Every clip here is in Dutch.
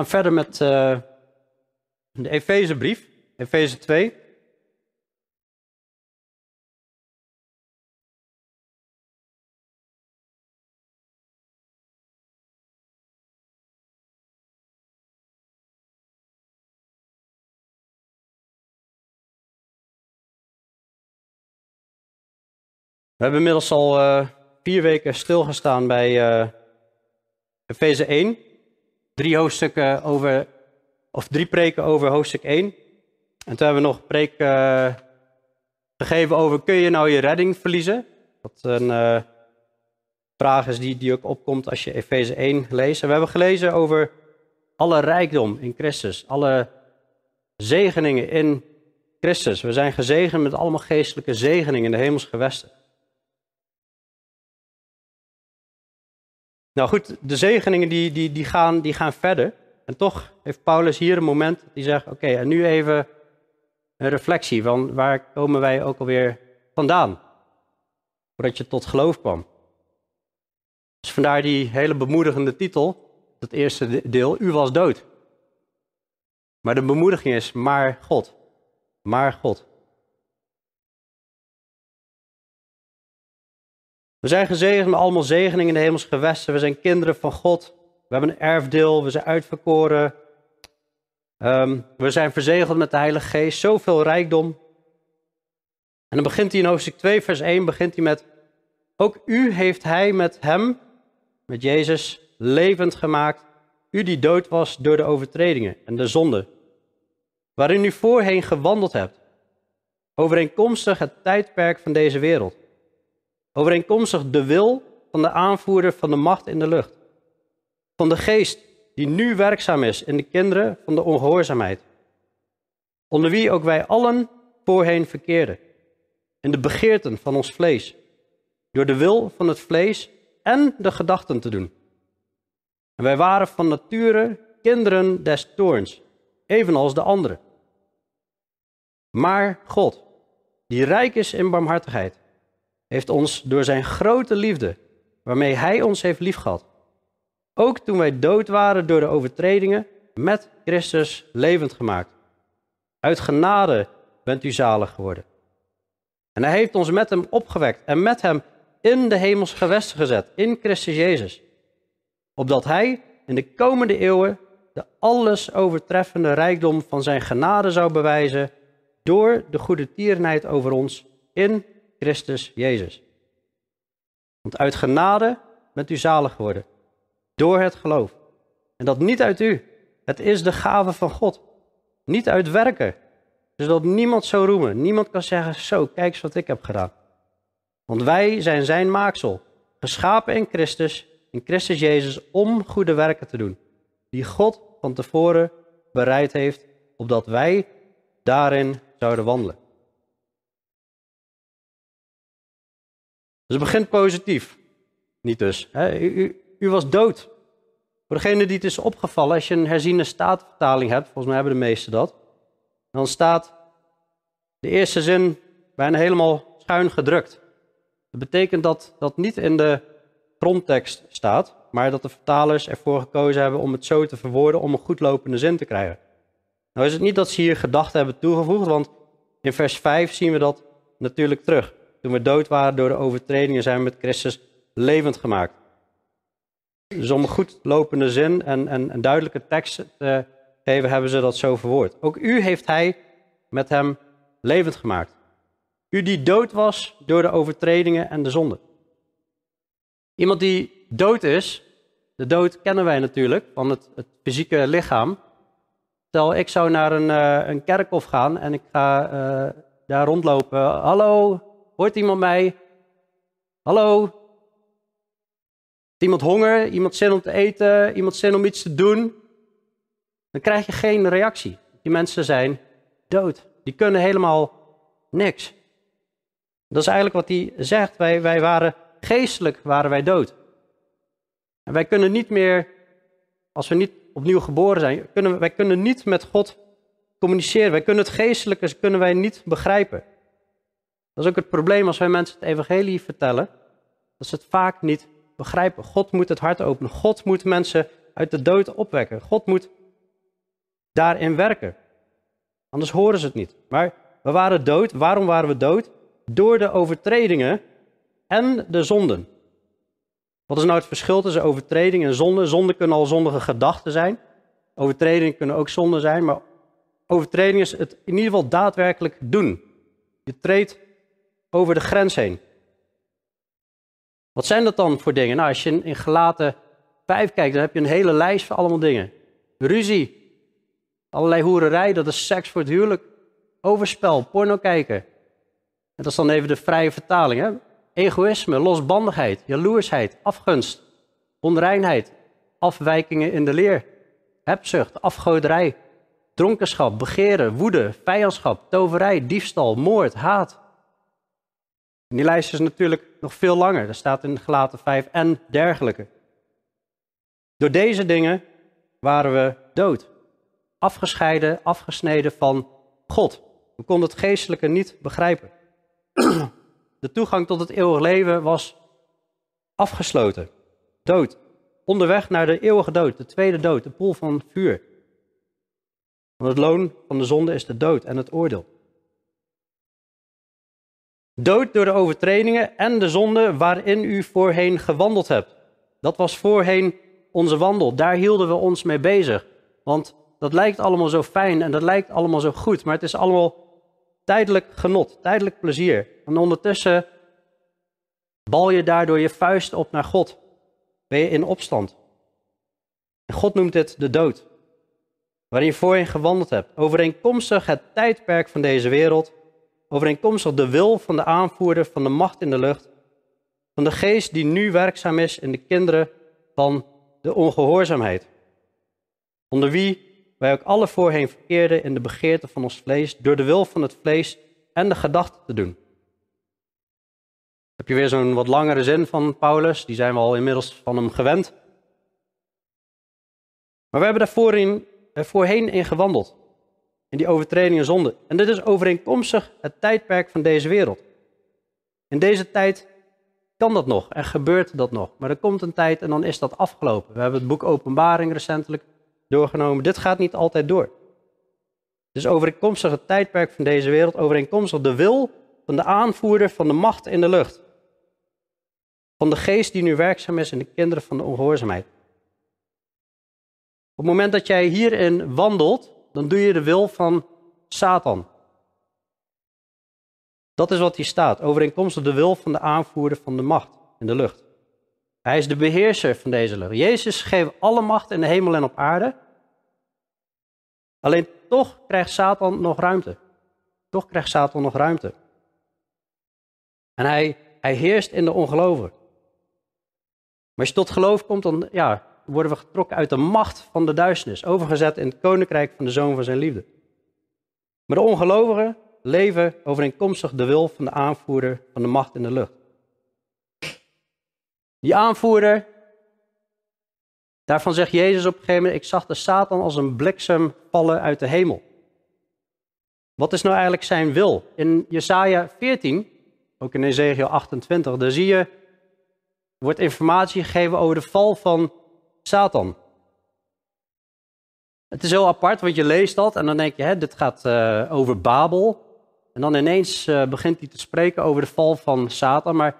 Gaan verder met uh, de Efezebrief, Efeze 2. We hebben inmiddels al uh, vier weken stilgestaan bij uh, Efeze 1 drie hoofdstukken over, of drie preken over hoofdstuk 1. En toen hebben we nog preek uh, gegeven over, kun je nou je redding verliezen? Dat een uh, vraag is die, die ook opkomt als je Efeze 1 leest. En we hebben gelezen over alle rijkdom in Christus, alle zegeningen in Christus. We zijn gezegend met allemaal geestelijke zegeningen in de hemelsgewesten. Nou goed, de zegeningen die, die, die, gaan, die gaan verder. En toch heeft Paulus hier een moment die zegt, oké, en nu even een reflectie van waar komen wij ook alweer vandaan? Voordat je tot geloof kwam. Dus vandaar die hele bemoedigende titel, het eerste deel, u was dood. Maar de bemoediging is, maar God. Maar God. We zijn gezegend met allemaal zegeningen in de hemels gewesten. We zijn kinderen van God. We hebben een erfdeel. We zijn uitverkoren. Um, we zijn verzegeld met de Heilige Geest. Zoveel rijkdom. En dan begint hij in hoofdstuk 2, vers 1, begint hij met... Ook u heeft hij met hem, met Jezus, levend gemaakt. U die dood was door de overtredingen en de zonde. Waarin u voorheen gewandeld hebt. Overeenkomstig het tijdperk van deze wereld Overeenkomstig de wil van de aanvoerder van de macht in de lucht. Van de geest die nu werkzaam is in de kinderen van de ongehoorzaamheid. Onder wie ook wij allen voorheen verkeerden. In de begeerten van ons vlees. Door de wil van het vlees en de gedachten te doen. En wij waren van nature kinderen des toorns, evenals de anderen. Maar God, die rijk is in barmhartigheid, heeft ons door zijn grote liefde, waarmee hij ons heeft liefgehad, ook toen wij dood waren door de overtredingen, met Christus levend gemaakt. Uit genade bent u zalig geworden. En hij heeft ons met hem opgewekt en met hem in de hemels gewesten gezet, in Christus Jezus. Opdat hij in de komende eeuwen de alles overtreffende rijkdom van zijn genade zou bewijzen door de goede tierenheid over ons in Christus Jezus. Want uit genade bent u zalig geworden. Door het geloof. En dat niet uit u. Het is de gave van God. Niet uit werken. Zodat niemand zou roemen. Niemand kan zeggen, zo, kijk eens wat ik heb gedaan. Want wij zijn zijn maaksel. Geschapen in Christus, in Christus Jezus, om goede werken te doen. Die God van tevoren bereid heeft, opdat wij daarin zouden wandelen. Dus het begint positief. Niet dus. U, u, was dood. Voor degene die het is opgevallen, als je een herziene staatvertaling hebt, volgens mij hebben de meesten dat, dan staat de eerste zin bijna helemaal schuin gedrukt. Dat betekent dat dat niet in de grondtekst staat, maar dat de vertalers ervoor gekozen hebben om het zo te verwoorden om een goed lopende zin te krijgen. Nou is het niet dat ze hier gedachten hebben toegevoegd, want in vers 5 zien we dat natuurlijk terug. Toen we dood waren door de overtredingen, zijn we met Christus levend gemaakt. Dus om een goed lopende zin en, en een duidelijke tekst te geven, hebben ze dat zo verwoord. Ook u heeft hij met hem levend gemaakt. U die dood was door de overtredingen en de zonde. Iemand die dood is, de dood kennen wij natuurlijk van het, het fysieke lichaam. Stel, ik zou naar een, uh, een kerkhof gaan en ik ga uh, daar rondlopen. Hallo, Hoort iemand mij? Hallo? Iemand honger? Iemand zin om te eten? Iemand zin om iets te doen? Dan krijg je geen reactie. Die mensen zijn dood. Die kunnen helemaal niks. Dat is eigenlijk wat hij zegt. Wij, wij waren geestelijk waren wij dood. En wij kunnen niet meer, als we niet opnieuw geboren zijn, kunnen, wij kunnen niet met God communiceren. Wij kunnen het geestelijke kunnen wij niet begrijpen. Dat is ook het probleem als wij mensen het evangelie vertellen, dat ze het vaak niet begrijpen. God moet het hart openen. God moet mensen uit de dood opwekken. God moet daarin werken. Anders horen ze het niet. Maar we waren dood. Waarom waren we dood? Door de overtredingen en de zonden. Wat is nou het verschil tussen overtreding en zonde? Zonden kunnen al zondige gedachten zijn. Overtredingen kunnen ook zonde zijn. Maar overtreding is het in ieder geval daadwerkelijk doen. Je treedt over de grens heen. Wat zijn dat dan voor dingen? Nou, als je in gelaten 5 kijkt, dan heb je een hele lijst van allemaal dingen. Ruzie, allerlei hoererij, dat is seks voor het huwelijk. Overspel, porno kijken. En dat is dan even de vrije vertaling. Hè? Egoïsme, losbandigheid, jaloersheid, afgunst, onreinheid, afwijkingen in de leer, hebzucht, afgoderij, dronkenschap, begeren, woede, vijandschap, toverij, diefstal, moord, haat. En die lijst is natuurlijk nog veel langer. Er staat in gelaten 5 en dergelijke. Door deze dingen waren we dood. Afgescheiden, afgesneden van God. We konden het geestelijke niet begrijpen. De toegang tot het eeuwige leven was afgesloten. Dood. Onderweg naar de eeuwige dood, de tweede dood, de poel van vuur. Want het loon van de zonde is de dood en het oordeel. Dood door de overtredingen en de zonde waarin u voorheen gewandeld hebt. Dat was voorheen onze wandel. Daar hielden we ons mee bezig. Want dat lijkt allemaal zo fijn en dat lijkt allemaal zo goed, maar het is allemaal tijdelijk genot, tijdelijk plezier. En ondertussen bal je daardoor je vuist op naar God. Ben je in opstand. God noemt dit de dood. Waarin je voorheen gewandeld hebt. Overeenkomstig het tijdperk van deze wereld overeenkomstig de wil van de aanvoerder van de macht in de lucht, van de geest die nu werkzaam is in de kinderen van de ongehoorzaamheid, onder wie wij ook alle voorheen verkeerden in de begeerte van ons vlees, door de wil van het vlees en de gedachten te doen. Heb je weer zo'n wat langere zin van Paulus, die zijn we al inmiddels van hem gewend. Maar we hebben daar voorheen, voorheen in gewandeld in die overtreding en zonde. En dit is overeenkomstig het tijdperk van deze wereld. In deze tijd kan dat nog en gebeurt dat nog. Maar er komt een tijd en dan is dat afgelopen. We hebben het boek Openbaring recentelijk doorgenomen. Dit gaat niet altijd door. Dus overeenkomstig het tijdperk van deze wereld, overeenkomstig de wil van de aanvoerder van de macht in de lucht. Van de geest die nu werkzaam is in de kinderen van de ongehoorzaamheid. Op het moment dat jij hierin wandelt, dan doe je de wil van Satan. Dat is wat hier staat, overeenkomstig de wil van de aanvoerder van de macht in de lucht. Hij is de beheerser van deze lucht. Jezus geeft alle macht in de hemel en op aarde. Alleen toch krijgt Satan nog ruimte. Toch krijgt Satan nog ruimte. En hij, hij heerst in de ongelovigen. Maar als je tot geloof komt, dan ja, worden we getrokken uit de macht van de duisternis, overgezet in het koninkrijk van de zoon van zijn liefde. Maar de ongelovigen leven overeenkomstig de wil van de aanvoerder van de macht in de lucht. Die aanvoerder, daarvan zegt Jezus op een gegeven moment, ik zag de Satan als een bliksem vallen uit de hemel. Wat is nou eigenlijk zijn wil? In Jesaja 14, ook in Ezekiel 28, daar zie je, wordt informatie gegeven over de val van Satan. Het is heel apart, want je leest dat en dan denk je, hè, dit gaat uh, over Babel. En dan ineens uh, begint hij te spreken over de val van Satan. Maar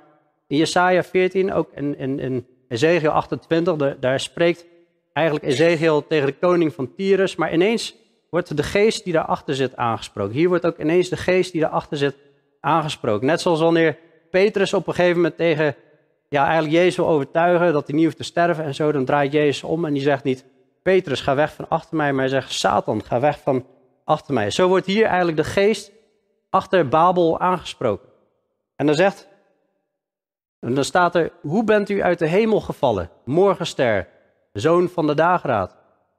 in Jesaja 14, ook in, in, in Ezekiel 28, de, daar spreekt eigenlijk Ezekiel tegen de koning van Tyrus. Maar ineens wordt de geest die daarachter zit aangesproken. Hier wordt ook ineens de geest die daarachter zit aangesproken. Net zoals wanneer Petrus op een gegeven moment tegen ja, eigenlijk Jezus wil overtuigen dat hij niet hoeft te sterven en zo, dan draait Jezus om en die zegt niet, Petrus, ga weg van achter mij, maar hij zegt, Satan, ga weg van achter mij. Zo wordt hier eigenlijk de geest achter Babel aangesproken. En dan zegt, en dan staat er, hoe bent u uit de hemel gevallen, morgenster, zoon van de dageraad?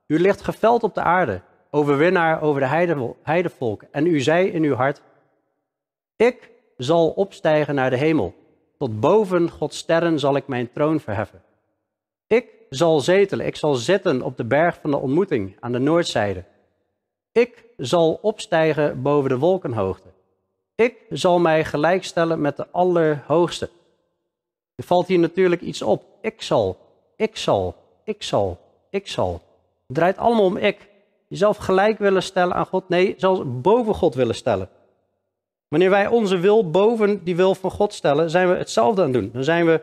U ligt geveld op de aarde, overwinnaar over de heidevolken. En u zei in uw hart, ik zal opstijgen naar de hemel. Tot boven Gods sterren zal ik mijn troon verheffen. Ik zal zetelen, ik zal zitten op de berg van de ontmoeting aan de noordzijde. Ik zal opstijgen boven de wolkenhoogte. Ik zal mij gelijkstellen met de Allerhoogste. Er valt hier natuurlijk iets op. Ik zal, ik zal, ik zal. ik zal. Het draait allemaal om ik. Jezelf gelijk willen stellen aan God. Nee, zelfs boven God willen stellen. Wanneer wij onze wil boven die wil van God stellen, zijn we hetzelfde aan het doen. Dan zijn we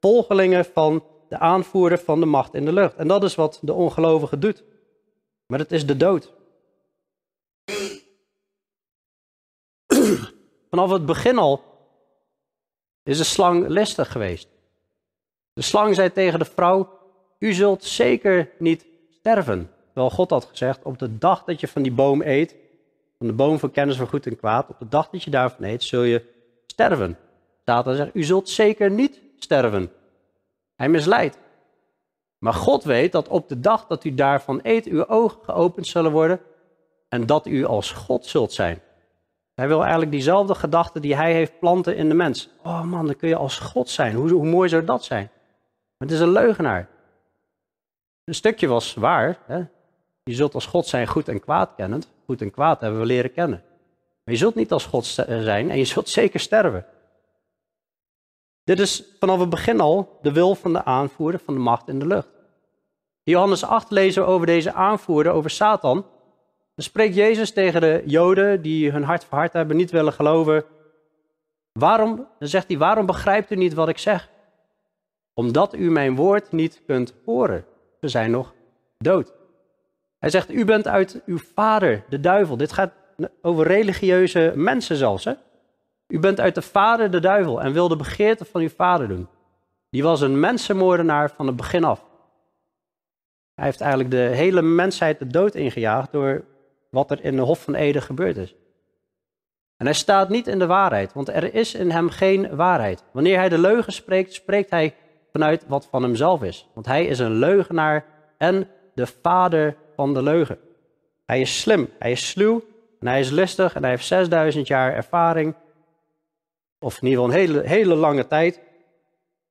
volgelingen van de aanvoerder van de macht in de lucht. En dat is wat de ongelovige doet. Maar het is de dood. Vanaf het begin al is de slang listig geweest. De slang zei tegen de vrouw: U zult zeker niet sterven. Terwijl God had gezegd: Op de dag dat je van die boom eet, de boom van kennis van goed en kwaad, op de dag dat je daarvan eet, zul je sterven. Satan zegt: U zult zeker niet sterven. Hij misleidt. Maar God weet dat op de dag dat u daarvan eet, uw ogen geopend zullen worden en dat u als God zult zijn. Hij wil eigenlijk diezelfde gedachte die hij heeft planten in de mens. Oh man, dan kun je als God zijn. Hoe, hoe mooi zou dat zijn? Maar het is een leugenaar. Een stukje was waar. Hè? Je zult als God zijn goed en kwaad kennend. Goed en kwaad hebben we leren kennen. Maar je zult niet als God zijn en je zult zeker sterven. Dit is vanaf het begin al de wil van de aanvoerder van de macht in de lucht. In Johannes 8 lezen we over deze aanvoerder, over Satan. Dan spreekt Jezus tegen de Joden die hun hart verhard hebben, niet willen geloven. Waarom, dan zegt hij, waarom begrijpt u niet wat ik zeg? Omdat u mijn woord niet kunt horen. Ze zijn nog dood. Hij zegt, u bent uit uw vader, de duivel. Dit gaat over religieuze mensen zelfs. Hè? U bent uit de vader, de duivel, en wil de begeerte van uw vader doen. Die was een mensenmoordenaar van het begin af. Hij heeft eigenlijk de hele mensheid de dood ingejaagd door wat er in de Hof van Eden gebeurd is. En hij staat niet in de waarheid, want er is in hem geen waarheid. Wanneer hij de leugen spreekt, spreekt hij vanuit wat van hemzelf is. Want hij is een leugenaar en de vader van de leugen. Hij is slim, hij is sluw en hij is listig en hij heeft 6000 jaar ervaring. Of in ieder geval een hele, hele lange tijd.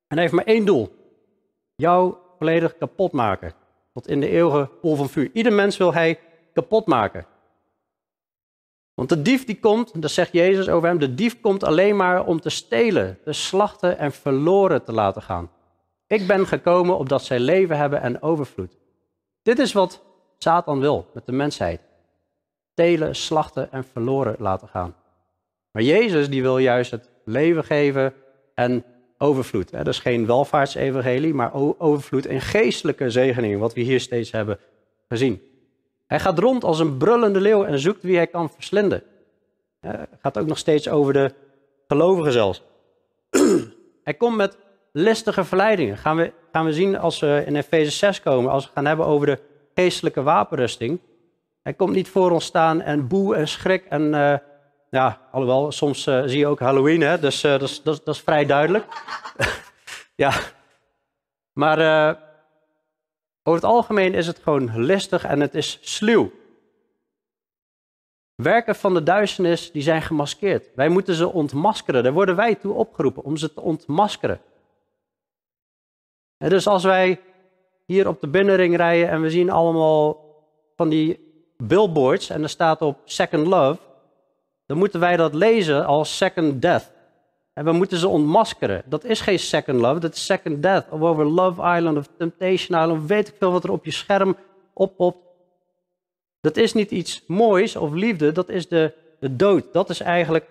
En hij heeft maar één doel. Jou volledig kapot maken. Tot in de eeuwige pool van vuur. Ieder mens wil hij kapot maken. Want de dief die komt, dat zegt Jezus over hem, de dief komt alleen maar om te stelen, te slachten en verloren te laten gaan. Ik ben gekomen opdat zij leven hebben en overvloed. Dit is wat Satan wil met de mensheid. Stelen, slachten en verloren laten gaan. Maar Jezus die wil juist het leven geven en overvloed. Dat is geen welvaartsevangelie, maar overvloed en geestelijke zegeningen, wat we hier steeds hebben gezien. Hij gaat rond als een brullende leeuw en zoekt wie hij kan verslinden. Het gaat ook nog steeds over de gelovigen zelfs. hij komt met listige verleidingen. Gaan we, gaan we zien als we in Efeze 6 komen, als we gaan hebben over de geestelijke wapenrusting. Hij komt niet voor ons staan en boe en schrik en uh, ja, alhoewel, soms uh, zie je ook Halloween, hè? dus dat, is, dat, dat, is vrij duidelijk. ja, maar over het algemeen is het gewoon listig en het is sluw. Werken van de duisternis die zijn gemaskeerd. Wij moeten ze ontmaskeren. Daar worden wij toe opgeroepen om ze te ontmaskeren. En dus als wij hier op de binnenring rijden en we zien allemaal van die billboards en er staat op Second Love, dan moeten wij dat lezen als Second Death. En we moeten ze ontmaskeren. Dat is geen Second Love, dat is Second Death. Of over Love Island of Temptation Island, weet ik veel wat er op je scherm oppopt. Dat is niet iets moois of liefde, dat is de, de dood. Dat is eigenlijk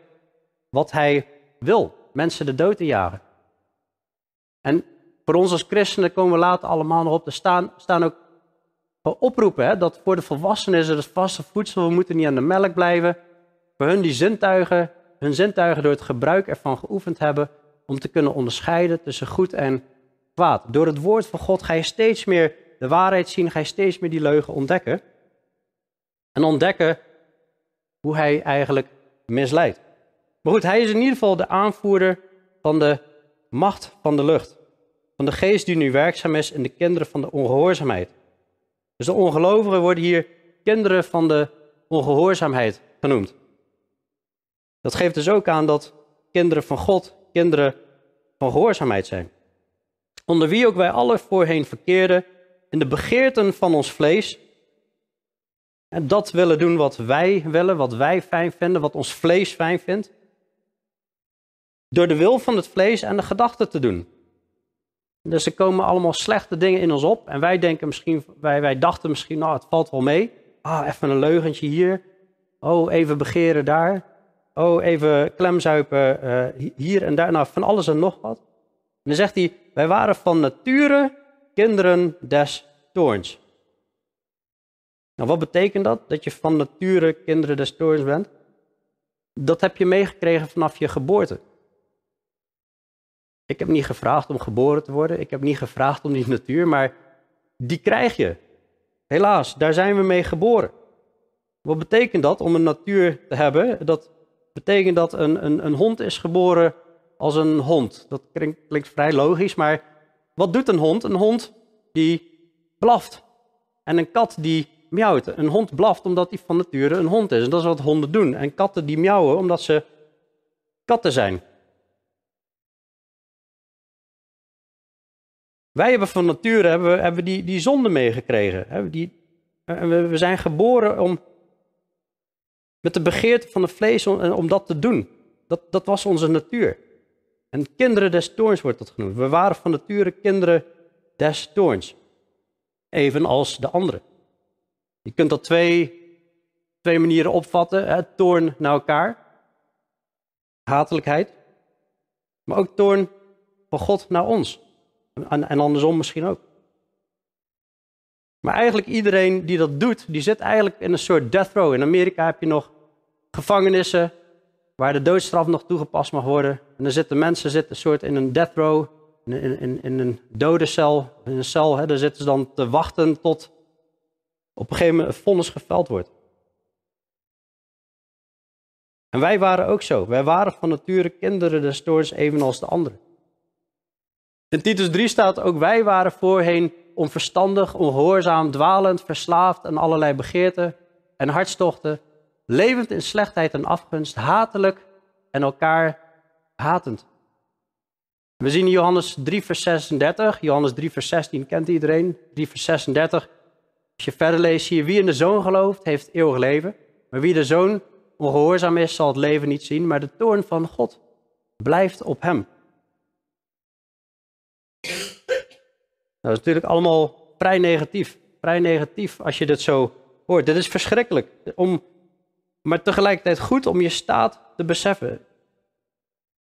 wat hij wil, mensen de dood te jagen. En voor ons als christenen komen we later allemaal nog op. Er staan, staan ook oproepen hè, dat voor de volwassenen is het vaste voedsel. We moeten niet aan de melk blijven. Voor hun die zintuigen, hun zintuigen door het gebruik ervan geoefend hebben om te kunnen onderscheiden tussen goed en kwaad. Door het woord van God ga je steeds meer de waarheid zien, ga je steeds meer die leugen ontdekken. En ontdekken hoe hij eigenlijk misleidt. Maar goed, hij is in ieder geval de aanvoerder van de macht van de lucht van de geest die nu werkzaam is in de kinderen van de ongehoorzaamheid. Dus de ongelovigen worden hier kinderen van de ongehoorzaamheid genoemd. Dat geeft dus ook aan dat kinderen van God kinderen van gehoorzaamheid zijn. Onder wie ook wij alle voorheen verkeerden in de begeerten van ons vlees. En dat willen doen wat wij willen, wat wij fijn vinden, wat ons vlees fijn vindt. Door de wil van het vlees en de gedachten te doen. Dus er komen allemaal slechte dingen in ons op. En wij denken misschien, wij, wij dachten misschien, nou, het valt wel mee. Ah, even een leugentje hier. Oh, even begeren daar. Oh, even klemzuipen uh, hier en daar. Nou, van alles en nog wat. En dan zegt hij, wij waren van nature kinderen des toorns. Nou, wat betekent dat? Dat je van nature kinderen des toorns bent? Dat heb je meegekregen vanaf je geboorte. Ik heb niet gevraagd om geboren te worden. Ik heb niet gevraagd om die natuur, maar die krijg je. Helaas, daar zijn we mee geboren. Wat betekent dat om een natuur te hebben? Dat betekent dat een, een, een hond is geboren als een hond. Dat klinkt, klinkt vrij logisch, maar wat doet een hond? Een hond die blaft. En een kat die miauwt. Een hond blaft omdat hij van nature een hond is. En dat is wat honden doen. En katten die miauwen omdat ze katten zijn. Wij hebben van nature hebben, hebben die, die zonde meegekregen. Die, we, we zijn geboren om met de begeerte van het vlees om, om dat te doen. Dat, dat was onze natuur. En kinderen des toorns wordt dat genoemd. We waren van nature kinderen des toorns. Evenals de anderen. Je kunt dat twee, twee manieren opvatten. Hè? Toorn naar elkaar. Hatelijkheid. Maar ook toorn van God naar ons. En, en andersom misschien ook. Maar eigenlijk iedereen die dat doet, die zit eigenlijk in een soort death row. In Amerika heb je nog gevangenissen waar de doodstraf nog toegepast mag worden. En dan zitten mensen zitten soort in een death row, in, in, in een dode cel, in een cel. Hè, daar zitten ze dan te wachten tot op een gegeven moment een vonnis geveld wordt. En wij waren ook zo. Wij waren van nature kinderen des toorns, evenals de anderen. In Titus 3 staat ook wij waren voorheen onverstandig, ongehoorzaam, dwalend, verslaafd aan allerlei begeerten en hartstochten, levend in slechtheid en afgunst, hatelijk en elkaar hatend. We zien in Johannes 3 vers 36, Johannes 3 vers 16 kent iedereen, 3 vers 36. Als je verder leest zie je wie in de zoon gelooft heeft eeuwig leven, maar wie de zoon ongehoorzaam is zal het leven niet zien, maar de toorn van God blijft op hem. Dat is natuurlijk allemaal vrij negatief. Vrij negatief als je dit zo hoort. Dit is verschrikkelijk. Om, maar tegelijkertijd goed om je staat te beseffen.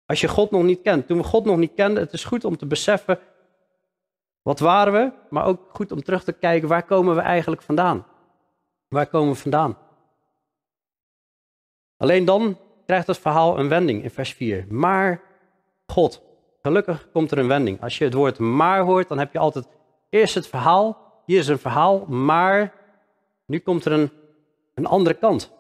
Als je God nog niet kent. Toen we God nog niet kenden, het is goed om te beseffen. Wat waren we? Maar ook goed om terug te kijken, waar komen we eigenlijk vandaan? Waar komen we vandaan? Alleen dan krijgt het verhaal een wending in vers 4. Maar God. Gelukkig komt er een wending. Als je het woord maar hoort, dan heb je altijd eerst het verhaal. Hier is een verhaal, maar nu komt er een, een andere kant.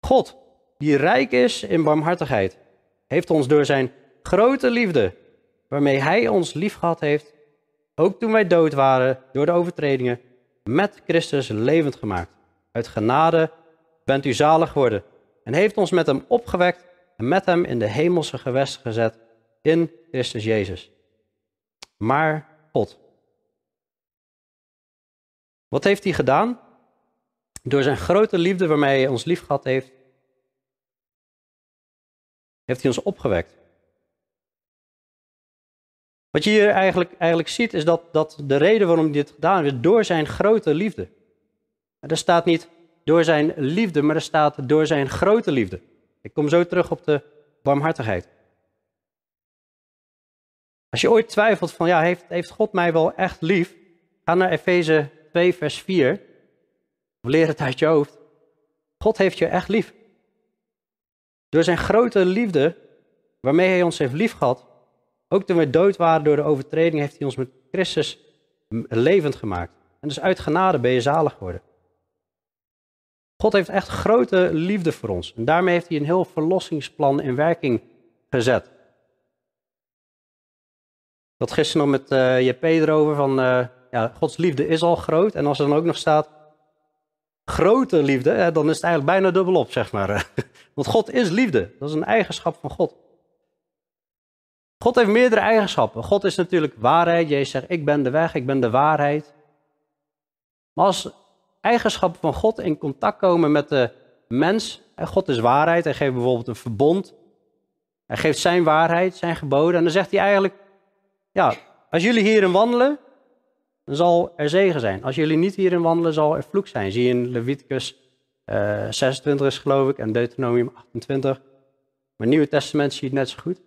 God, die rijk is in barmhartigheid, heeft ons door zijn grote liefde, waarmee hij ons liefgehad heeft, ook toen wij dood waren door de overtredingen, met Christus levend gemaakt. Uit genade bent u zalig geworden en heeft ons met hem opgewekt en met hem in de hemelse gewesten gezet in Christus Jezus. Maar God. Wat heeft hij gedaan? Door zijn grote liefde waarmee hij ons lief gehad heeft, heeft hij ons opgewekt. Wat je hier eigenlijk, eigenlijk ziet, is dat, dat de reden waarom hij dit gedaan heeft, door zijn grote liefde. Er staat niet door zijn liefde, maar er staat door zijn grote liefde. Ik kom zo terug op de barmhartigheid. Als je ooit twijfelt van, ja, heeft, heeft God mij wel echt lief? Ga naar Efeze 2, vers 4. Of leer het uit je hoofd. God heeft je echt lief. Door zijn grote liefde, waarmee hij ons heeft lief gehad, ook toen we dood waren door de overtreding, heeft hij ons met Christus levend gemaakt. En dus uit genade ben je zalig geworden. God heeft echt grote liefde voor ons. En daarmee heeft hij een heel verlossingsplan in werking gezet. Dat gisteren nog met je erover van uh, ja, Gods liefde is al groot. En als er dan ook nog staat grote liefde, hè, dan is het eigenlijk bijna dubbelop, zeg maar. Want God is liefde. Dat is een eigenschap van God. God heeft meerdere eigenschappen. God is natuurlijk waarheid. Jezus zegt, ik ben de weg, ik ben de waarheid. Maar als eigenschappen van God in contact komen met de mens, God is waarheid, hij geeft bijvoorbeeld een verbond. Hij geeft zijn waarheid, zijn geboden. En dan zegt hij eigenlijk, ja, Als jullie hierin wandelen, dan zal er zegen zijn. Als jullie niet hierin wandelen, zal er vloek zijn. Zie je in Leviticus uh, 26 is geloof ik en Deuteronomium 28. Maar Nieuwe Testament zie je het net zo goed.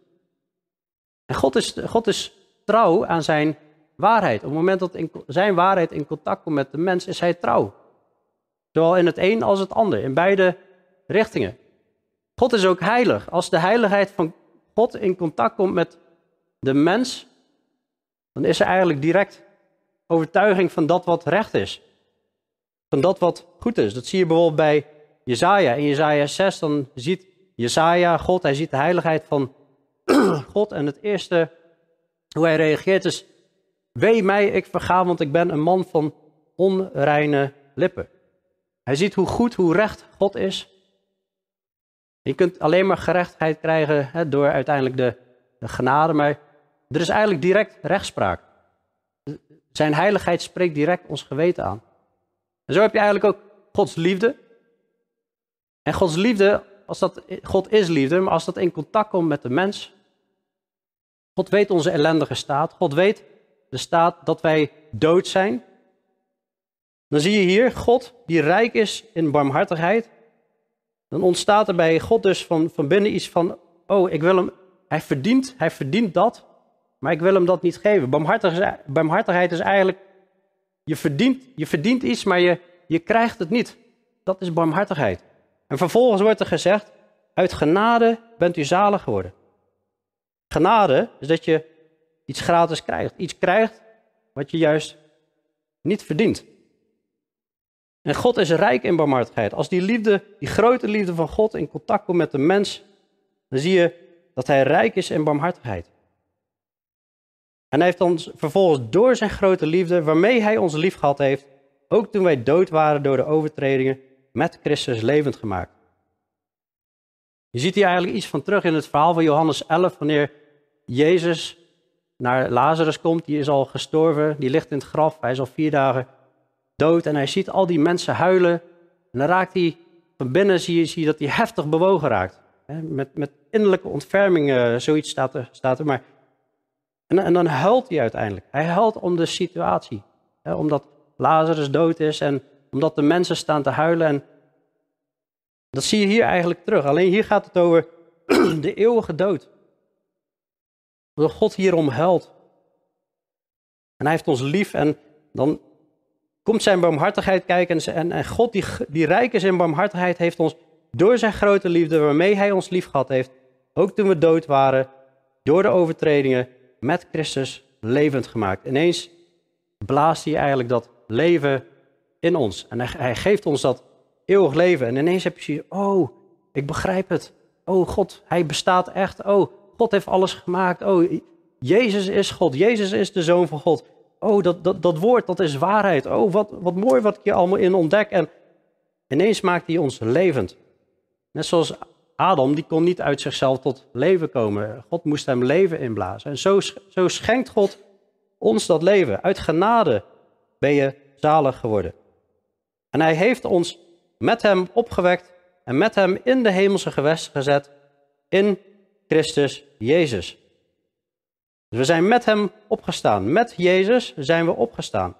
En God is, God is trouw aan zijn waarheid. Op het moment dat zijn waarheid in contact komt met de mens, is hij trouw. Zowel in het een als het ander, in beide richtingen. God is ook heilig. Als de heiligheid van God in contact komt met de mens, dan is er eigenlijk direct overtuiging van dat wat recht is. Van dat wat goed is. Dat zie je bijvoorbeeld bij Jezaja. In Jezaja 6, dan ziet Jezaja God, hij ziet de heiligheid van God. En het eerste, hoe hij reageert is, wee mij, ik verga, want ik ben een man van onreine lippen. Hij ziet hoe goed, hoe recht God is. Je kunt alleen maar gerechtigheid krijgen hè, door uiteindelijk de, de genade, maar er is eigenlijk direct rechtspraak. Zijn heiligheid spreekt direct ons geweten aan. En zo heb je eigenlijk ook Gods liefde. En Gods liefde, als dat, God is liefde, maar als dat in contact komt met de mens. God weet onze ellendige staat. God weet de staat dat wij dood zijn. Dan zie je hier God die rijk is in barmhartigheid. Dan ontstaat er bij God dus van, van binnen iets van, oh, ik wil hem, hij verdient, hij verdient dat, maar ik wil hem dat niet geven. barmhartigheid is eigenlijk, je verdient, je verdient iets, maar je, je krijgt het niet. Dat is barmhartigheid. En vervolgens wordt er gezegd, uit genade bent u zalig geworden. Genade is dat je iets gratis krijgt. Iets krijgt wat je juist niet verdient. En God is rijk in barmhartigheid. Als die liefde, die grote liefde van God in contact komt met de mens, dan zie je dat hij rijk is in barmhartigheid. En hij heeft ons vervolgens door zijn grote liefde, waarmee hij ons lief gehad heeft, ook toen wij dood waren door de overtredingen, met Christus levend gemaakt. Je ziet hier eigenlijk iets van terug in het verhaal van Johannes 11, wanneer Jezus naar Lazarus komt, die is al gestorven, die ligt in het graf, hij is al vier dagen dood en hij ziet al die mensen huilen. En dan raakt hij, van binnen zie je, dat hij heftig bewogen raakt. Met, met innerlijke ontferming, uh, zoiets staat er. Staat er maar. En, en, dan huilt hij uiteindelijk. Hij huilt om de situatie. Hè, omdat Lazarus dood is en omdat de mensen staan te huilen. En dat zie je hier eigenlijk terug. Alleen hier gaat het over de eeuwige dood. Dat God hierom huilt. En hij heeft ons lief en dan komt zijn barmhartigheid kijken. En, en God, die, die rijk is in barmhartigheid, heeft ons door zijn grote liefde, waarmee hij ons lief gehad heeft, ook toen we dood waren, door de overtredingen, met Christus levend gemaakt. Ineens blaast hij eigenlijk dat leven in ons. En hij, geeft ons dat eeuwig leven. En ineens heb je, oh, ik begrijp het. Oh, God, hij bestaat echt. Oh, God heeft alles gemaakt. Oh, Jezus is God. Jezus is de Zoon van God oh, dat, dat, dat woord, dat is waarheid. Oh, wat, wat mooi wat ik hier allemaal in ontdek. En ineens maakt hij ons levend. Net zoals Adam, die kon niet uit zichzelf tot leven komen. God moest hem leven inblazen. En zo, zo schenkt God ons dat leven. Uit genade ben je zalig geworden. En hij heeft ons met hem opgewekt en met hem in de hemelse gewesten gezet in Christus Jezus. Dus we zijn met hem opgestaan. Met Jezus zijn we opgestaan.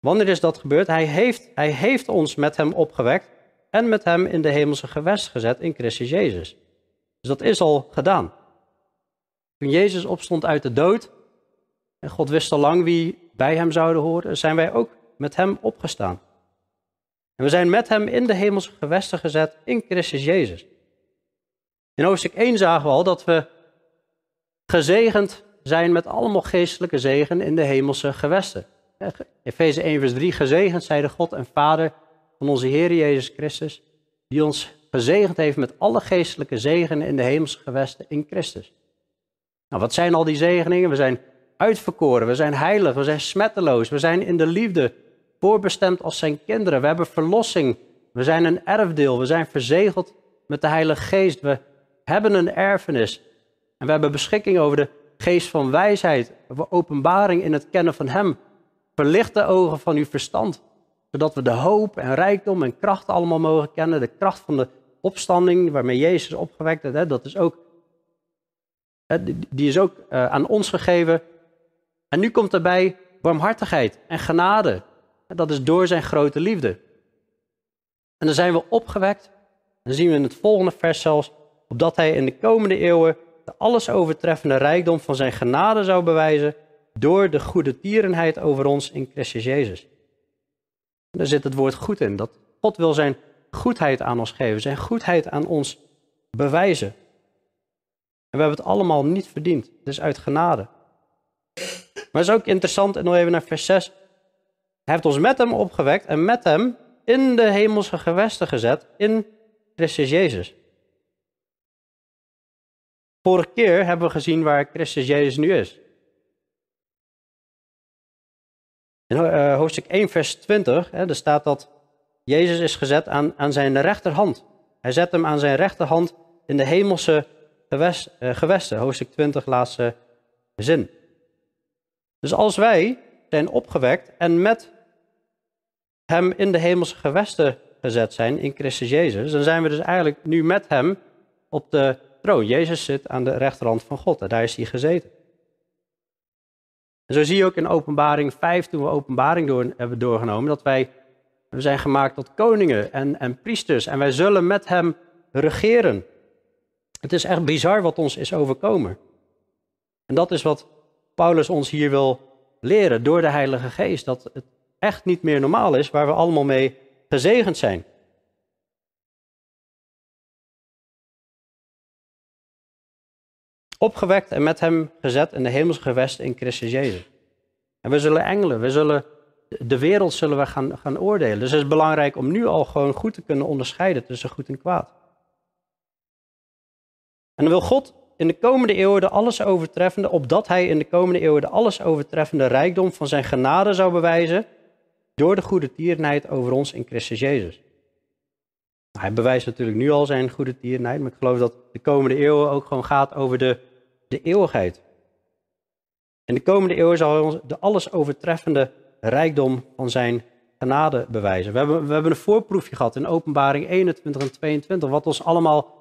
Wanneer is dat gebeurd? Hij heeft, hij heeft ons met hem opgewekt en met hem in de hemelse gewest gezet in Christus Jezus. Dus dat is al gedaan. Toen Jezus opstond uit de dood, en God wist al lang wie bij hem zouden horen, zijn wij ook met hem opgestaan. En we zijn met hem in de hemelse gewesten gezet in Christus Jezus. In hoofdstuk 1 zagen we al dat we gezegend zijn met allemaal geestelijke zegen in de hemelse gewesten. Efeze 1 vers 3, gezegend zij de God en Vader van onze Heer Jezus Christus, die ons gezegend heeft met alle geestelijke zegenen in de hemelse gewesten in Christus. Nou, wat zijn al die zegeningen? We zijn uitverkoren, we zijn heilig, we zijn smetteloos, we zijn in de liefde voorbestemd als zijn kinderen. We hebben verlossing, we zijn een erfdeel, we zijn verzegeld met de Heilige Geest, we hebben een erfenis. En we hebben beschikking over de geest van wijsheid, openbaring in het kennen van Hem. Verlicht de ogen van uw verstand, zodat we de hoop en rijkdom en kracht allemaal mogen kennen. De kracht van de opstanding waarmee Jezus opgewekt is, dat is ook, die is ook eh, aan ons gegeven. En nu komt erbij barmhartigheid en genade. Dat is door zijn grote liefde. En dan zijn we opgewekt. Dan zien we in het volgende vers zelfs, opdat hij in de komende eeuwen de alles overtreffende rijkdom van zijn genade zou bewijzen door de goede tierenheid over ons in Christus Jezus. Daar zit het woord goed in, dat God wil zijn goedheid aan ons geven, zijn goedheid aan ons bewijzen. En we hebben het allemaal niet verdiend, het is uit genade. Maar het is ook interessant, en nog even naar vers 6. Hij heeft ons met hem opgewekt en met hem in de hemelse gewesten gezet in Christus Jezus. Vorige keer hebben we gezien waar Christus Jezus nu is. In uh, hoofdstuk 1, vers 20, hè, staat dat Jezus is gezet aan, aan zijn rechterhand. Hij zet hem aan zijn rechterhand in de hemelse uh, gewesten. Hoofdstuk 20, laatste zin. Dus als wij zijn opgewekt en met hem in de hemelse gewesten gezet zijn in Christus Jezus, dan zijn we dus eigenlijk nu met hem op de troon. Jezus zit aan de rechterhand van God en daar is hij gezeten. En zo zie je ook in openbaring 5, toen we openbaring door, hebben doorgenomen, dat wij we zijn gemaakt tot koningen en, en priesters en wij zullen met hem regeren. Het is echt bizar wat ons is overkomen. En dat is wat Paulus ons hier wil leren door de Heilige Geest. Dat het echt niet meer normaal is waar we allemaal mee gezegend zijn. Opgewekt en met hem gezet in de hemelse gewesten in Christus Jezus. En we zullen engelen, we zullen, de wereld zullen we gaan, gaan oordelen. Dus het is belangrijk om nu al gewoon goed te kunnen onderscheiden tussen goed en kwaad. En dan wil God in de komende eeuwen de alles overtreffende, opdat hij in de komende eeuwen de alles overtreffende rijkdom van zijn genade zou bewijzen, door de goede tierenheid over ons in Christus Jezus. Nou, hij bewijst natuurlijk nu al zijn goede tierenheid, maar ik geloof dat de komende eeuwen ook gewoon gaat over de, de eeuwigheid. In de komende eeuwen zal ons de alles overtreffende rijkdom van zijn genade bewijzen. We hebben, we hebben een voorproefje gehad in openbaring 21 en 22, wat ons allemaal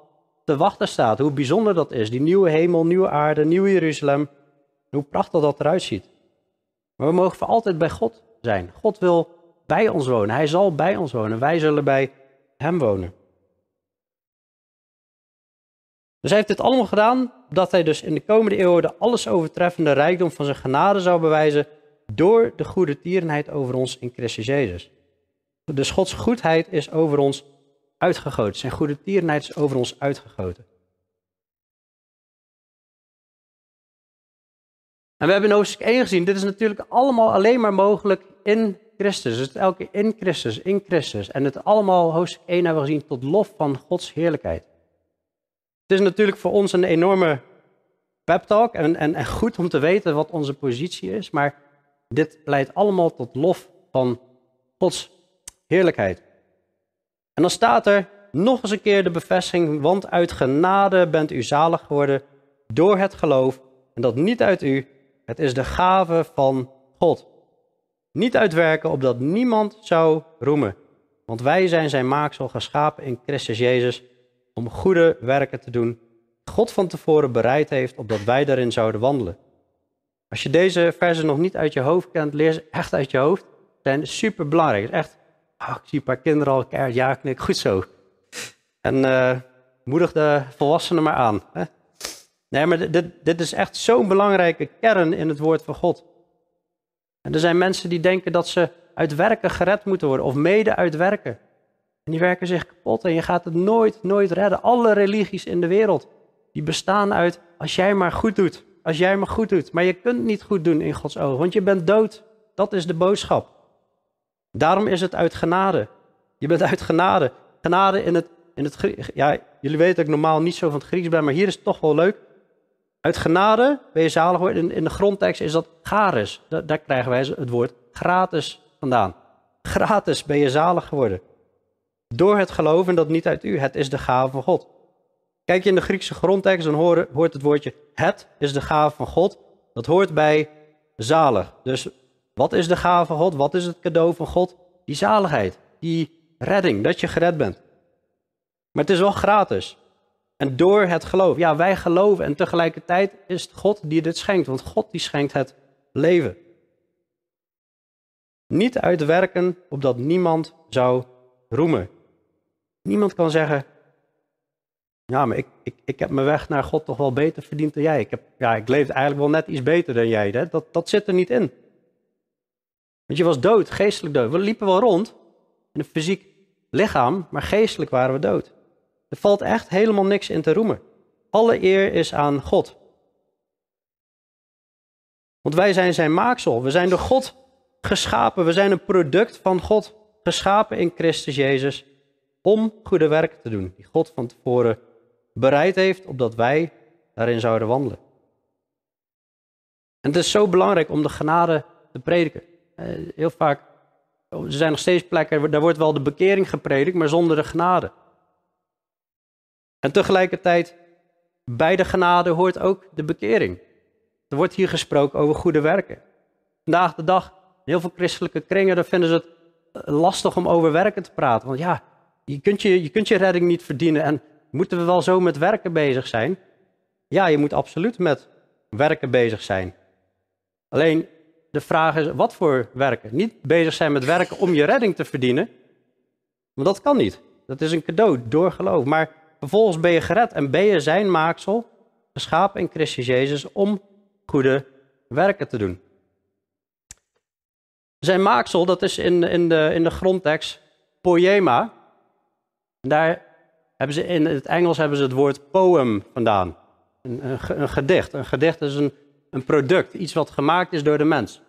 te wachten staat. Hoe bijzonder dat is. Die nieuwe hemel, nieuwe aarde, nieuw Jeruzalem. Hoe prachtig dat eruit ziet. Maar we mogen voor altijd bij God zijn. God wil bij ons wonen. Hij zal bij ons wonen. Wij zullen bij Hem wonen. Dus hij heeft dit allemaal gedaan, dat hij dus in de komende eeuwen de alles overtreffende rijkdom van zijn genade zou bewijzen door de goede tierenheid over ons in Christus Jezus. Dus Gods goedheid is over ons uitgegoten. Zijn goede tierenheid is over ons uitgegoten. En we hebben in hoofdstuk 1 gezien, dit is natuurlijk allemaal alleen maar mogelijk in Christus. Dus elke keer in Christus, in Christus. En het allemaal, hoofdstuk 1 hebben we gezien, tot lof van Gods heerlijkheid. Het is natuurlijk voor ons een enorme pep talk en, en, en goed om te weten wat onze positie is, maar dit leidt allemaal tot lof van Gods heerlijkheid. En dan staat er nog eens een keer de bevestiging, want uit genade bent u zalig geworden door het geloof en dat niet uit u, het is de gave van God. Niet uitwerken opdat niemand zou roemen, want wij zijn zijn maaksel geschapen in Christus Jezus om goede werken te doen. God van tevoren bereid heeft opdat wij daarin zouden wandelen. Als je deze versen nog niet uit je hoofd kent, leer ze echt uit je hoofd. Ze zijn super belangrijk. Het is echt Oh, ik zie een paar kinderen al ja knikken. Goed zo. En uh, moedig de volwassenen maar aan. Hè? Nee, maar dit, dit is echt zo'n belangrijke kern in het woord van God. En er zijn mensen die denken dat ze uit werken gered moeten worden, of mede uit werken. En die werken zich kapot en je gaat het nooit, nooit redden. Alle religies in de wereld, die bestaan uit als jij maar goed doet. Als jij maar goed doet. Maar je kunt niet goed doen in Gods ogen, want je bent dood. Dat is de boodschap. Daarom is het uit genade. Je bent uit genade. Genade in het, in het Ja, jullie weten dat ik normaal niet zo van het Grieks ben, maar hier is het toch wel leuk. Uit genade ben je zalig geworden. In, de grondtekst is dat charis. daar krijgen wij het woord gratis vandaan. Gratis ben je zalig geworden. Door het geloven dat niet uit u. Het is de gave van God. Kijk je in de Griekse grondtekst, dan hoort het woordje het is de gave van God. Dat hoort bij zalig. Dus wat is de gave van God? Wat is het cadeau van God? Die zaligheid, die redding, dat je gered bent. Maar het is wel gratis. En door het geloof. Ja, wij geloven en tegelijkertijd is het God die dit schenkt. Want God die schenkt het leven. Niet uitwerken opdat niemand zou roemen. Niemand kan zeggen, ja, maar ik, ik, ik heb mijn weg naar God toch wel beter verdiend dan jij. Ik, heb, ja, ik leefde eigenlijk wel net iets beter dan jij. Hè? Dat, dat zit er niet in. Want je was dood, geestelijk dood. We liepen wel rond in een fysiek lichaam, maar geestelijk waren we dood. Er valt echt helemaal niks in te roemen. Alle eer is aan God. Want wij zijn zijn maaksel. We zijn door God geschapen. We zijn een product van God. Geschapen in Christus Jezus. Om goede werken te doen. Die God van tevoren bereid heeft. Opdat wij daarin zouden wandelen. En het is zo belangrijk om de genade te prediken. Eh, heel vaak. Er zijn nog steeds plekken. Daar wordt wel de bekering gepredikt. Maar zonder de genade. En tegelijkertijd. Bij de genade hoort ook de bekering. Er wordt hier gesproken over goede werken. Vandaag de dag, in heel veel christelijke kringen, dan vinden ze het eh, lastig om over werken te praten. Want ja, je kunt je, je, kunt je redding niet verdienen. En moeten we wel zo met werken bezig zijn? Ja, je moet absoluut met werken bezig zijn. Alleen de vraag is, wat voor werken? Niet bezig zijn met werken om je redding te verdienen. Want dat kan niet. Dat is een cadeau door geloof. Maar vervolgens ben je gered en ben je zijn maaksel, geschapen in Christus Jezus, om goede werken te doen. Zijn maaksel, dat is in, in, de, in de grondtekst poema. daar hebben ze in het Engels hebben ze het woord poem vandaan. Een, een, een gedicht. Een gedicht is een, een product, iets wat gemaakt is door de mens.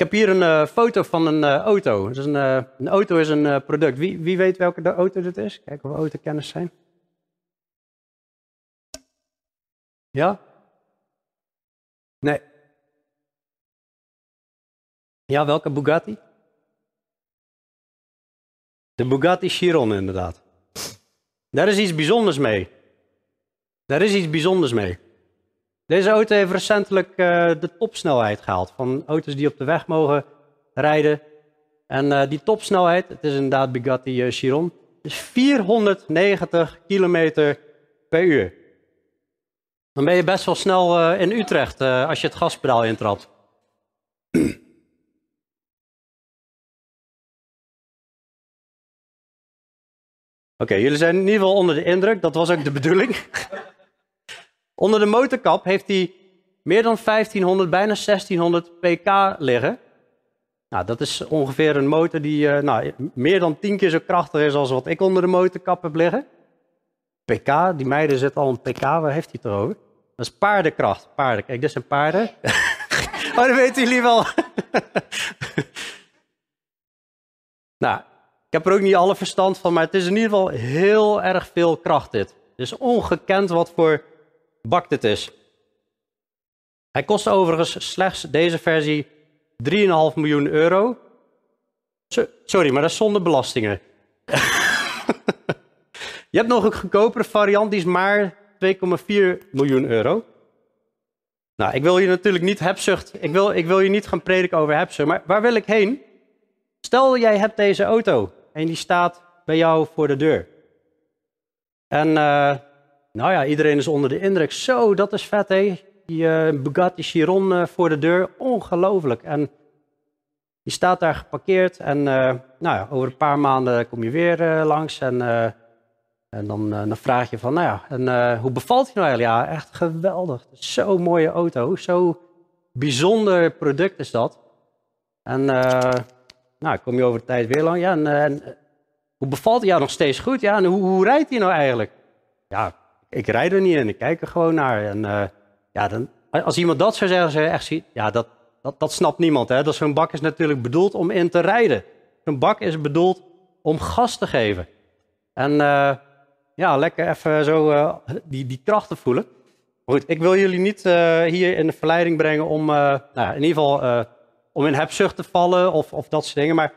Heb hier een uh, foto van een uh, auto. Dus een, uh, een, auto is een product. Wie, wie weet welke de auto dit is? Kijken of we autokennis zijn. Ja? Nee. Ja, welke Bugatti? De Bugatti Chiron, inderdaad. Daar is iets bijzonders mee. Daar is iets bijzonders mee. Deze auto heeft recentelijk uh, de topsnelheid gehaald van auto's die op de weg mogen rijden. En uh, die topsnelheid, het is inderdaad Bugatti uh, Chiron, is 490 km per uur. Dan ben je best wel snel in Utrecht als je het gaspedaal intrapt. Oké, jullie zijn in ieder geval onder de indruk, dat was ook de bedoeling. Onder de motorkap heeft hij meer dan 1500, bijna 1600 pk liggen. Nou, dat is ongeveer een motor die uh, nou, meer dan 10 keer zo krachtig is als wat ik onder de motorkap heb liggen. PK, die meiden zitten al een PK, waar heeft hij het over? Dat is paardenkracht. Paarden, kijk, dit zijn paarden. oh, dat weten jullie wel. nou, ik heb er ook niet alle verstand van, maar het is in ieder geval heel erg veel kracht dit. Het is ongekend wat voor bak dit is. Hij kost overigens slechts deze versie 3,5 miljoen euro. Sorry, maar dat is zonder belastingen. Je hebt nog een goedkopere variant, die is maar 2,4 miljoen euro. Nou, ik wil je natuurlijk niet hebzucht, ik wil, ik wil je niet gaan prediken over hebzucht, maar waar wil ik heen? Stel jij hebt deze auto en die staat bij jou voor de deur. En uh, nou ja, iedereen is onder de indruk. Zo, dat is vet hé. Die uh, Bugatti Chiron uh, voor de deur, ongelooflijk. En die staat daar geparkeerd en nou ja, over een paar maanden kom je weer langs en en dan, vraag je van, nou ja, en, hoe bevalt hij nou eigenlijk? Ja, echt geweldig. Zo'n mooie auto, zo'n bijzonder product is dat. En nou, kom je over de tijd weer lang. Ja, en, en hoe bevalt hij? Ja, nog steeds goed. Ja, en hoe, hoe rijdt hij nou eigenlijk? Ja, ik rijd er niet in, ik kijk er gewoon naar. En ja, dan, als iemand dat zou zeggen, zou je echt zien, ja, dat, dat, dat snapt niemand. Hè? Dat zo'n bak is natuurlijk bedoeld om in te rijden. Zo'n bak is bedoeld om gas te geven. En ja, lekker even zo uh, die, die krachten voelen. goed, ik wil jullie niet hier in de verleiding brengen om nou, in ieder geval om in hebzucht te vallen of, of dat soort dingen. Maar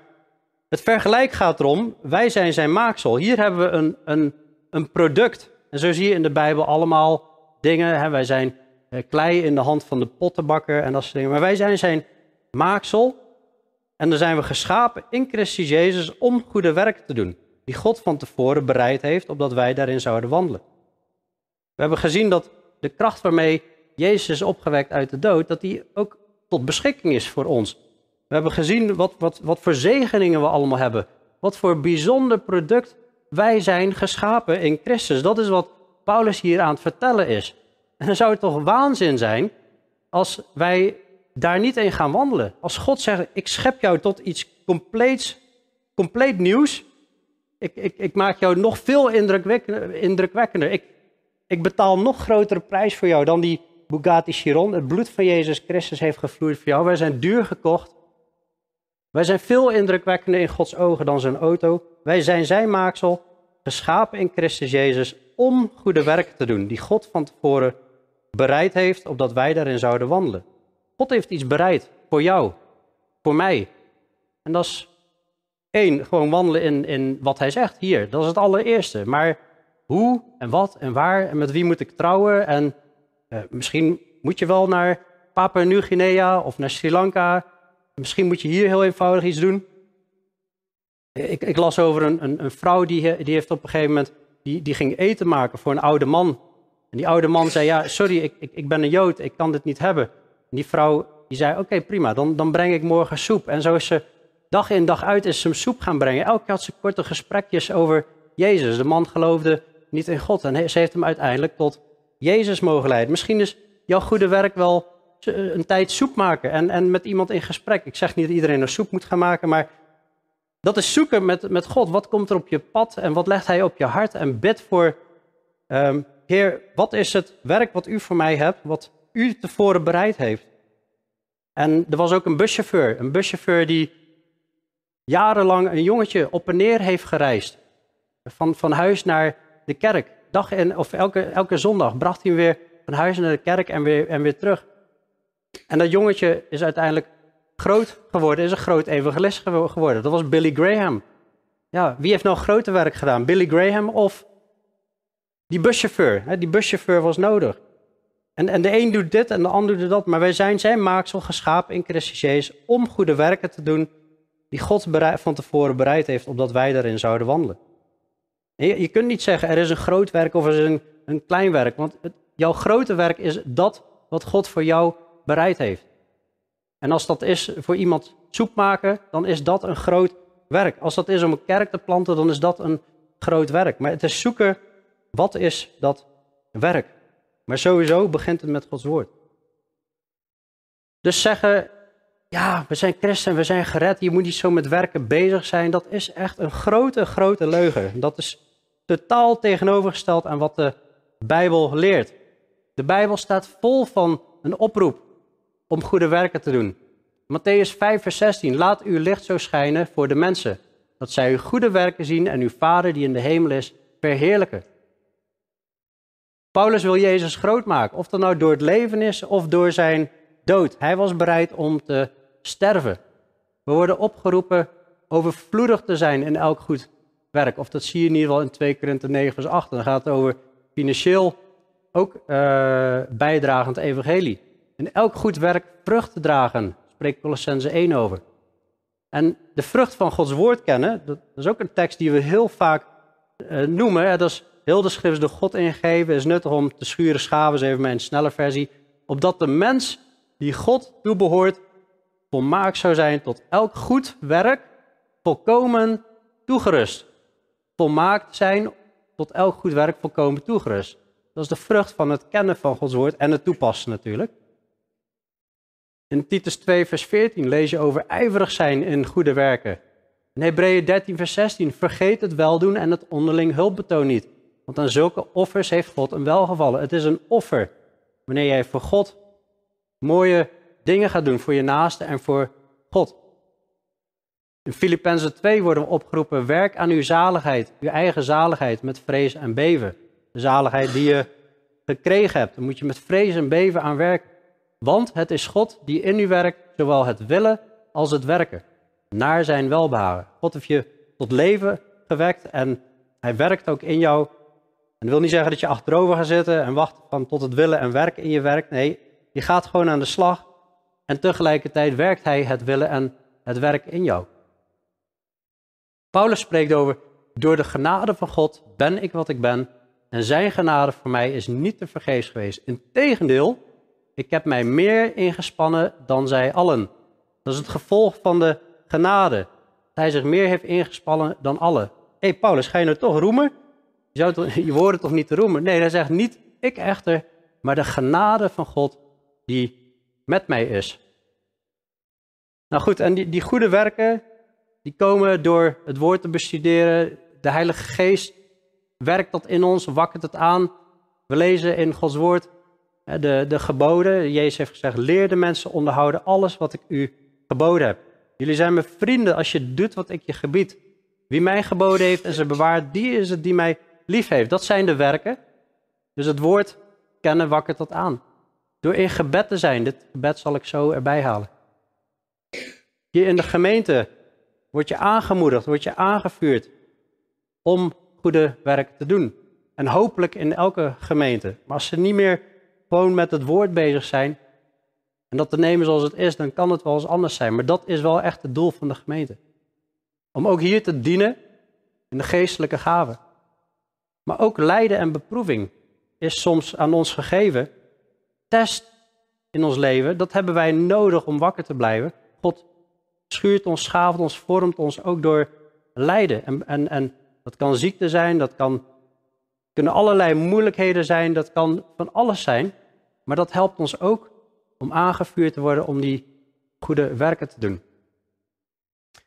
het vergelijk gaat erom, wij zijn zijn maaksel. Hier hebben we een, een, een product. En zo zie je in de Bijbel allemaal dingen. Hè. Wij zijn klei in de hand van de pottenbakker en dat soort dingen. Maar wij zijn zijn maaksel. En dan zijn we geschapen in Christus Jezus om goede werken te doen die God van tevoren bereid heeft, opdat wij daarin zouden wandelen. We hebben gezien dat de kracht waarmee Jezus is opgewekt uit de dood, dat die ook tot beschikking is voor ons. We hebben gezien wat, wat, wat voor zegeningen we allemaal hebben. Wat voor bijzonder product wij zijn geschapen in Christus. Dat is wat Paulus hier aan het vertellen is. En dan zou het toch waanzin zijn als wij daar niet in gaan wandelen. Als God zegt, ik schep jou tot iets compleets, compleet nieuws. Ik, ik, ik maak jou nog veel indrukwekkender. Ik, ik betaal nog grotere prijs voor jou dan die Bugatti Chiron. Het bloed van Jezus Christus heeft gevloeid voor jou. Wij zijn duur gekocht. Wij zijn veel indrukwekkender in Gods ogen dan zijn auto. Wij zijn zijn maaksel, geschapen in Christus Jezus om goede werken te doen, die God van tevoren bereid heeft, opdat wij daarin zouden wandelen. God heeft iets bereid voor jou, voor mij. En dat is één, gewoon wandelen in, in wat hij zegt hier. Dat is het allereerste. Maar hoe en wat en waar en met wie moet ik trouwen? En eh, misschien moet je wel naar Papua Nieuw-Guinea of naar Sri Lanka. Misschien moet je hier heel eenvoudig iets doen. Ik, ik las over een, een, een, vrouw die, die heeft op een gegeven moment die, die ging eten maken voor een oude man. En die oude man zei, ja, sorry, ik, ik, ik ben een Jood, ik kan dit niet hebben. En die vrouw die zei, oké, prima, dan, dan breng ik morgen soep. En zo is ze dag in dag uit is ze hem soep gaan brengen. Elke keer had ze korte gesprekjes over Jezus. De man geloofde niet in God en ze heeft hem uiteindelijk tot Jezus mogen leiden. Misschien is jouw goede werk wel een tijd soep maken en, en met iemand in gesprek. Ik zeg niet dat iedereen een soep moet gaan maken, maar dat is zoeken met, met God. Wat komt er op je pad en wat legt Hij op je hart? En bid voor, um, Heer, wat is het werk wat u voor mij hebt, wat u tevoren bereid heeft? En er was ook een buschauffeur, een buschauffeur die jarenlang een jongetje op en neer heeft gereisd. Van, van huis naar de kerk. Dag in, of elke, elke zondag bracht hij hem weer van huis naar de kerk en weer, en weer terug. En dat jongetje is uiteindelijk groot geworden, is een groot evangelist geworden. Dat was Billy Graham. Ja, wie heeft nou grote werk gedaan? Billy Graham of die buschauffeur? Die buschauffeur was nodig. En, en de een doet dit en de ander doet dat. Maar wij zijn zijn maaksel geschapen in Christus om goede werken te doen die God van tevoren bereid heeft, opdat wij daarin zouden wandelen. Je, je, kunt niet zeggen er is een groot werk of er is een, een klein werk, want jouw grote werk is dat wat God voor jou bereid heeft. En als dat is voor iemand soep maken, dan is dat een groot werk. Als dat is om een kerk te planten, dan is dat een groot werk. Maar het is zoeken, wat is dat werk? Maar sowieso begint het met Gods woord. Dus zeggen, ja, we zijn christen, we zijn gered, je moet niet zo met werken bezig zijn. Dat is echt een grote, grote leugen. Dat is totaal tegenovergesteld aan wat de Bijbel leert. De Bijbel staat vol van een oproep om goede werken te doen. Matthäus 5, vers 16. Laat uw licht zo schijnen voor de mensen, dat zij uw goede werken zien en uw Vader die in de hemel is, verheerlijken. Paulus wil Jezus groot maken, of dat nou door het leven is of door zijn dood. Hij was bereid om te sterven. We worden opgeroepen overvloedig te zijn in elk goed werk. Of dat zie je in ieder geval in 2 Korinther 9 vers 8. Dan gaat het over financieel ook uh, bijdragend evangelie. In elk goed werk vrucht te dragen, spreekt Colossense 1 over. En de vrucht van Gods woord kennen, dat is ook een tekst die we heel vaak uh, noemen. Dat is heel de schrift door God ingegeven, is nuttig om te schuren schaven, is even mijn snelle versie. Opdat de mens die God toebehoort, volmaakt zou zijn tot elk goed werk, volkomen toegerust. Volmaakt zijn tot elk goed werk, volkomen toegerust. Dat is de vrucht van het kennen van Gods woord en het toepassen natuurlijk. In Titus 2, vers 14 lees je over ijverig zijn in goede werken. In Hebreeën 13, vers 16, vergeet het weldoen en het onderling hulpbetoon niet. Want aan zulke offers heeft God een welgevallen. Het is een offer. Wanneer jij voor God mooie dingen gaat doen, voor je naaste en voor God. In Filippenzen 2 worden we opgeroepen, werk aan uw zaligheid, uw eigen zaligheid met vrees en beven. De zaligheid die je gekregen hebt, daar moet je met vrees en beven aan werken. Want het is God die in u werkt, zowel het willen als het werken, naar zijn welbehagen. God heeft je tot leven gewekt en hij werkt ook in jou. En dat wil niet zeggen dat je achterover gaat zitten en wacht van tot het willen en werken in je werk. Nee, je gaat gewoon aan de slag en tegelijkertijd werkt hij het willen en het werk in jou. Paulus spreekt over, door de genade van God ben ik wat ik ben en zijn genade voor mij is niet te vergeefs geweest. Integendeel, ik heb mij meer ingespannen dan zij allen. Dat is het gevolg van de genade. Hij zich meer heeft ingespannen dan allen. Hé hey Paulus, ga je nou toch roemen? Je, zou toch, je toch niet roemen? Nee, hij zegt niet ik echter, maar de genade van God die met mij is. Nou goed, en die, die goede werken, die komen door het woord te bestuderen. De Heilige Geest werkt dat in ons, wakkert het aan. We lezen in Gods woord de, de geboden. Jezus heeft gezegd, leer de mensen onderhouden alles wat ik u geboden heb. Jullie zijn mijn vrienden als je doet wat ik je gebied. Wie mij geboden heeft en ze bewaart, die is het die mij lief heeft. Dat zijn de werken. Dus het woord kennen wakkert dat aan. Door in gebed te zijn, dit gebed zal ik zo erbij halen. Hier in de gemeente word je aangemoedigd, word je aangevuurd om goede werk te doen. En hopelijk in elke gemeente. Maar als ze niet meer gewoon met het woord bezig zijn en dat te nemen zoals het is, dan kan het wel eens anders zijn. Maar dat is wel echt het doel van de gemeente. Om ook hier te dienen in de geestelijke gaven. Maar ook lijden en beproeving is soms aan ons gegeven. Test in ons leven, dat hebben wij nodig om wakker te blijven. God schuurt ons, schaaft ons, vormt ons ook door lijden. En, en, en dat kan ziekte zijn, dat kan, kunnen allerlei moeilijkheden zijn, dat kan van alles zijn. Maar dat helpt ons ook om aangevuurd te worden om die goede werken te doen.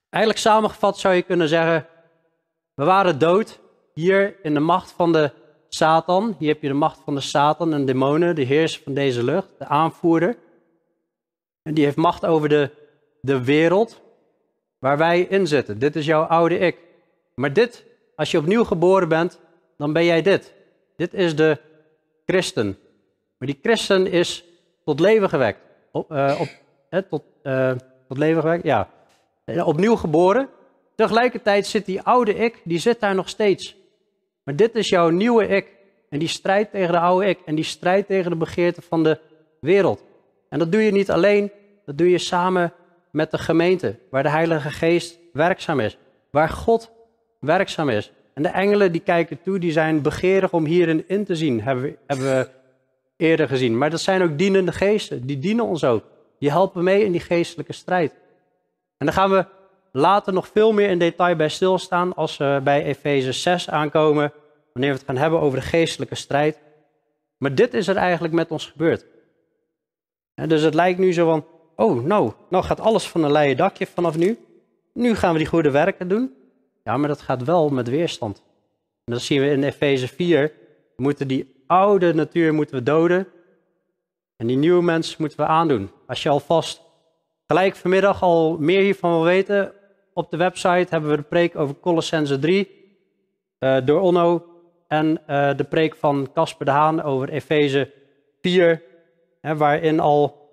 Eigenlijk samengevat zou je kunnen zeggen, we waren dood hier in de macht van de Satan. Hier heb je de macht van de Satan en demonen, de heerser van deze lucht, de aanvoerder. En die heeft macht over de, de wereld waar wij in zitten. Dit is jouw oude ik. Maar dit, als je opnieuw geboren bent, dan ben jij dit. Dit is de christen. Maar die christen is tot leven gewekt. Op, uh, op, tot, uh, tot leven gewekt, ja. Opnieuw geboren. Tegelijkertijd zit die oude ik, die zit daar nog steeds. Maar dit is jouw nieuwe ik. En die strijdt tegen de oude ik. En die strijdt tegen de begeerten van de wereld. En dat doe je niet alleen, dat doe je samen met de gemeente. Waar de Heilige Geest werkzaam is. Waar God werkzaam is. En de engelen die kijken toe, die zijn begeerig om hierin in te zien, hebben we, hebben we eerder gezien. Maar dat zijn ook dienende geesten, die dienen ons ook. Die helpen mee in die geestelijke strijd. En dan gaan we later nog veel meer in detail bij stilstaan als we bij Efeze 6 aankomen, wanneer we het gaan hebben over de geestelijke strijd. Maar dit is er eigenlijk met ons gebeurd. Dus het lijkt nu zo van, oh nou, nou gaat alles van een leien dakje vanaf nu. Nu gaan we die goede werken doen. Ja, maar dat gaat wel met weerstand. En dat zien we in Efeze 4. We moeten die oude natuur moeten we doden. En die nieuwe mens moeten we aandoen. Als je alvast gelijk vanmiddag al meer hiervan wil weten, op de website hebben we de preek over Colossense 3 uh, door Onno. En uh, de preek van Casper de Haan over Efeze 4, hè, waarin al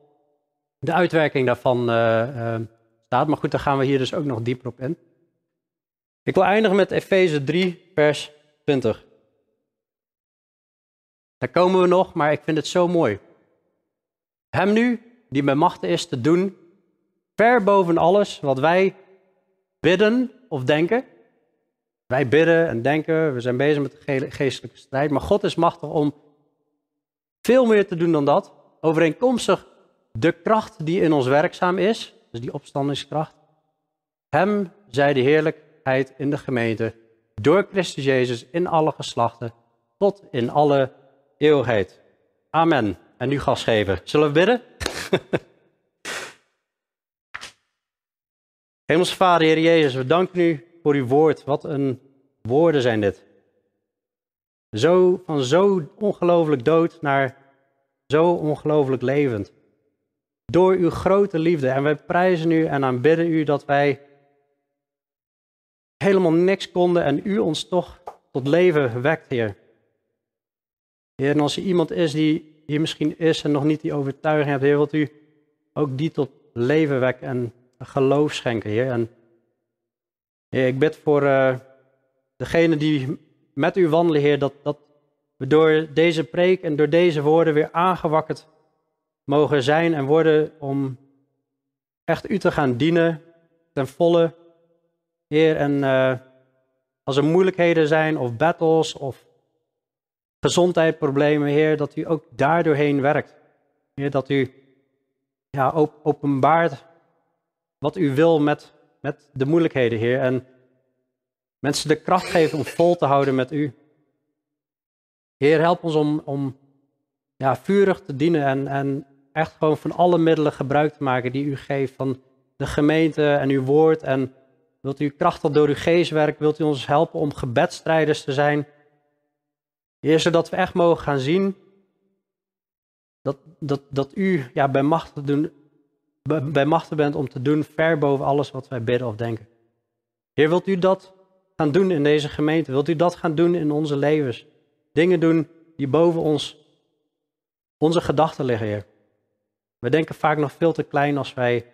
de uitwerking daarvan uh, staat. Maar goed, daar gaan we hier dus ook nog dieper op in. Ik wil eindigen met Efeze 3, vers 20. Daar komen we nog, maar ik vind het zo mooi. Hem nu, die bij machten is te doen, ver boven alles wat wij bidden of denken. Wij bidden en denken, we zijn bezig met de geestelijke strijd, maar God is machtig om veel meer te doen dan dat. Overeenkomstig de kracht die in ons werkzaam is, dus die opstandingskracht. Hem zij de heerlijkheid in de gemeente, door Christus Jezus in alle geslachten, tot in alle eeuwigheid. Amen. En nu gas geven. Zullen we bidden? Hemelse Vader, Heer Jezus, we danken u voor uw woord. Wat een woorden zijn dit. Zo, van zo ongelooflijk dood naar zo ongelooflijk levend. Door uw grote liefde. En wij prijzen u en aanbidden u dat wij helemaal niks konden en u ons toch tot leven wekt, Heer. Heer, en als er iemand is die hier misschien is en nog niet die overtuiging heeft, Heer, wilt u ook die tot leven wekken en geloof schenken, Heer. En ik bid voor uh, degene die met u wandelen, Heer, dat, dat we door deze preek en door deze woorden weer aangewakkerd mogen zijn en worden om echt u te gaan dienen ten volle. Heer, en uh, als er moeilijkheden zijn of battles of gezondheidsproblemen, Heer, dat u ook daardoorheen werkt. Heer, dat u ja, openbaart wat u wil met, met de moeilijkheden, Heer. En mensen de kracht geven om vol te houden met u. Heer, help ons om, om ja, vurig te dienen en, en echt gewoon van alle middelen gebruik te maken die u geeft. Van de gemeente en uw woord. En wilt u krachtig door uw geest werken? Wilt u ons helpen om gebedstrijders te zijn? Heer, zodat we echt mogen gaan zien dat, dat, dat u ja, bij, macht doen, bij machten bent om te doen ver boven alles wat wij bidden of denken. Heer, wilt u dat gaan doen in deze gemeente? Wilt u dat gaan doen in onze levens? Dingen doen die boven ons, onze gedachten liggen, Heer. We denken vaak nog veel te klein als wij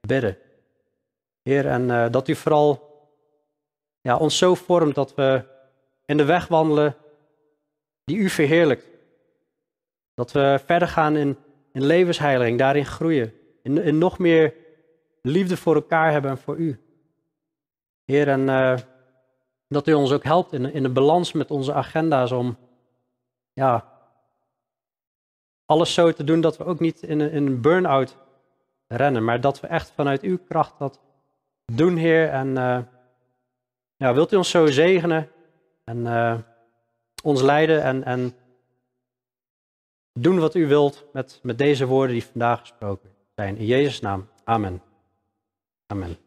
bidden. Heer, en uh, dat u vooral ja, ons zo vormt dat we in de weg wandelen die u verheerlijkt. Dat we verder gaan in, in levensheiliging, daarin groeien. In, in nog meer liefde voor elkaar hebben en voor u. Heer, en uh, dat u ons ook helpt in, in de balans met onze agenda's om ja, alles zo te doen dat we ook niet in een, in een burn-out rennen, maar dat we echt vanuit uw kracht dat doen, Heer. En uh, ja, wilt u ons zo zegenen en uh, ons leiden en, en doen wat u wilt met, met deze woorden die vandaag gesproken zijn. In Jezus' naam. Amen. Amen.